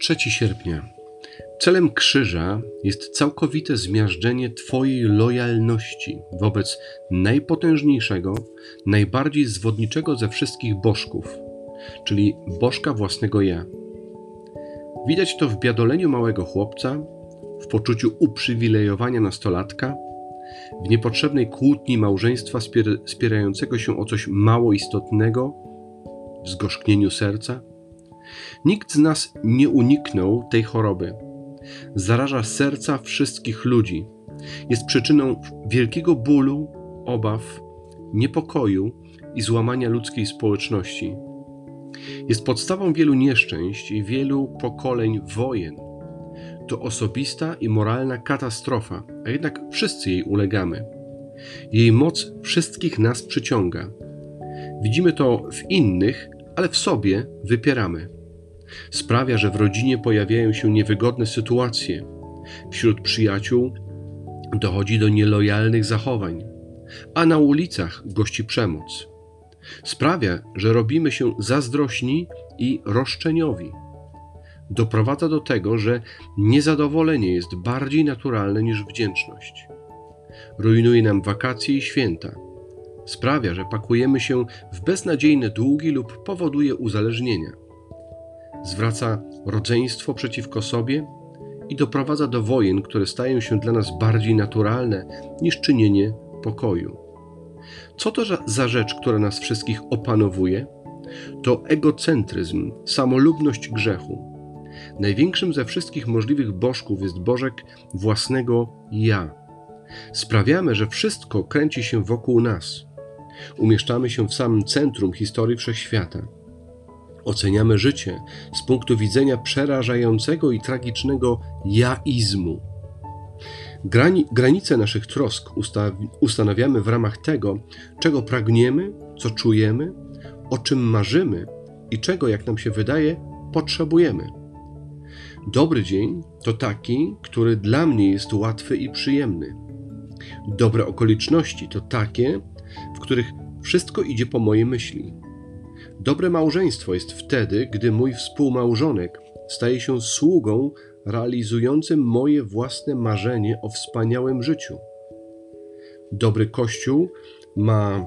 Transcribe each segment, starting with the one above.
3 sierpnia. Celem krzyża jest całkowite zmiażdżenie Twojej lojalności wobec najpotężniejszego, najbardziej zwodniczego ze wszystkich bożków, czyli bożka własnego ja. Widać to w biadoleniu małego chłopca, w poczuciu uprzywilejowania nastolatka, w niepotrzebnej kłótni małżeństwa spierającego się o coś mało istotnego, w zgorzknieniu serca Nikt z nas nie uniknął tej choroby. Zaraża serca wszystkich ludzi. Jest przyczyną wielkiego bólu, obaw, niepokoju i złamania ludzkiej społeczności. Jest podstawą wielu nieszczęść i wielu pokoleń wojen. To osobista i moralna katastrofa, a jednak wszyscy jej ulegamy. Jej moc wszystkich nas przyciąga. Widzimy to w innych, ale w sobie wypieramy. Sprawia, że w rodzinie pojawiają się niewygodne sytuacje. Wśród przyjaciół dochodzi do nielojalnych zachowań, a na ulicach gości przemoc. Sprawia, że robimy się zazdrośni i roszczeniowi. Doprowadza do tego, że niezadowolenie jest bardziej naturalne niż wdzięczność. Rujnuje nam wakacje i święta. Sprawia, że pakujemy się w beznadziejne długi lub powoduje uzależnienia zwraca rodzeństwo przeciwko sobie i doprowadza do wojen, które stają się dla nas bardziej naturalne niż czynienie pokoju. Co to za rzecz, która nas wszystkich opanowuje? To egocentryzm, samolubność grzechu. Największym ze wszystkich możliwych bożków jest bożek własnego ja. Sprawiamy, że wszystko kręci się wokół nas. Umieszczamy się w samym centrum historii wszechświata oceniamy życie z punktu widzenia przerażającego i tragicznego jaizmu. Grani granice naszych trosk ustanawiamy w ramach tego, czego pragniemy, co czujemy, o czym marzymy i czego, jak nam się wydaje, potrzebujemy. Dobry dzień to taki, który dla mnie jest łatwy i przyjemny. Dobre okoliczności to takie, w których wszystko idzie po mojej myśli. Dobre małżeństwo jest wtedy, gdy mój współmałżonek staje się sługą realizującym moje własne marzenie o wspaniałym życiu. Dobry kościół ma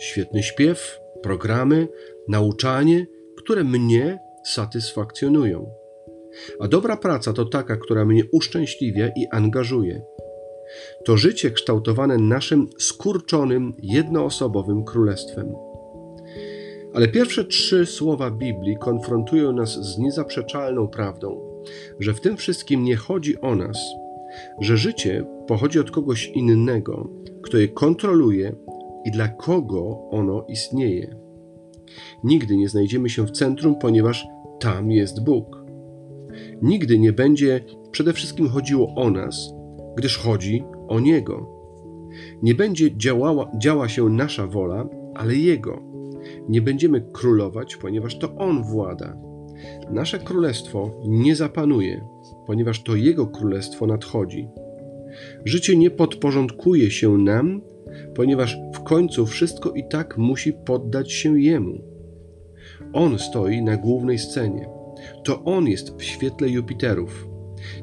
świetny śpiew, programy, nauczanie, które mnie satysfakcjonują. A dobra praca to taka, która mnie uszczęśliwia i angażuje. To życie kształtowane naszym skurczonym, jednoosobowym królestwem. Ale pierwsze trzy słowa Biblii konfrontują nas z niezaprzeczalną prawdą, że w tym wszystkim nie chodzi o nas, że życie pochodzi od kogoś innego, kto je kontroluje i dla kogo ono istnieje. Nigdy nie znajdziemy się w centrum, ponieważ tam jest Bóg. Nigdy nie będzie przede wszystkim chodziło o nas, gdyż chodzi o Niego. Nie będzie działała, działa się nasza wola, ale Jego nie będziemy królować, ponieważ to On włada. Nasze królestwo nie zapanuje, ponieważ to Jego królestwo nadchodzi. Życie nie podporządkuje się nam, ponieważ w końcu wszystko i tak musi poddać się Jemu. On stoi na głównej scenie. To On jest w świetle Jupiterów.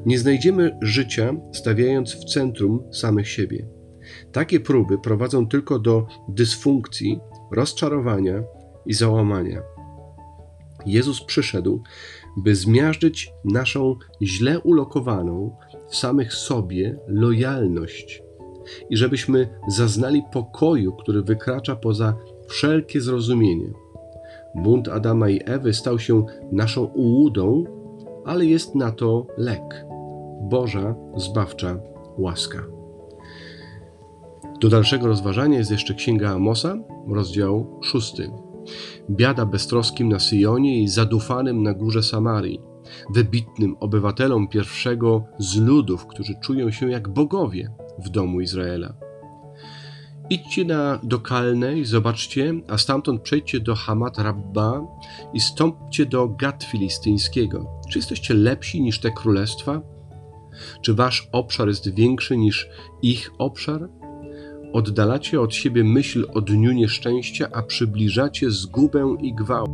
Nie znajdziemy życia stawiając w centrum samych siebie. Takie próby prowadzą tylko do dysfunkcji, rozczarowania i załamania. Jezus przyszedł, by zmiażdżyć naszą źle ulokowaną w samych sobie lojalność i żebyśmy zaznali pokoju, który wykracza poza wszelkie zrozumienie. Bunt Adama i Ewy stał się naszą ułudą, ale jest na to lek Boża zbawcza łaska. Do dalszego rozważania jest jeszcze Księga Amosa, rozdział 6. Biada beztroskim na Syjonie i zadufanym na górze Samarii, wybitnym obywatelom pierwszego z ludów, którzy czują się jak bogowie w domu Izraela. Idźcie na, do Kalnej, zobaczcie, a stamtąd przejdźcie do Hamat Rabba i stąpcie do Gat Filistyńskiego. Czy jesteście lepsi niż te królestwa? Czy wasz obszar jest większy niż ich obszar? Oddalacie od siebie myśl o dniu nieszczęścia, a przybliżacie zgubę i gwałt.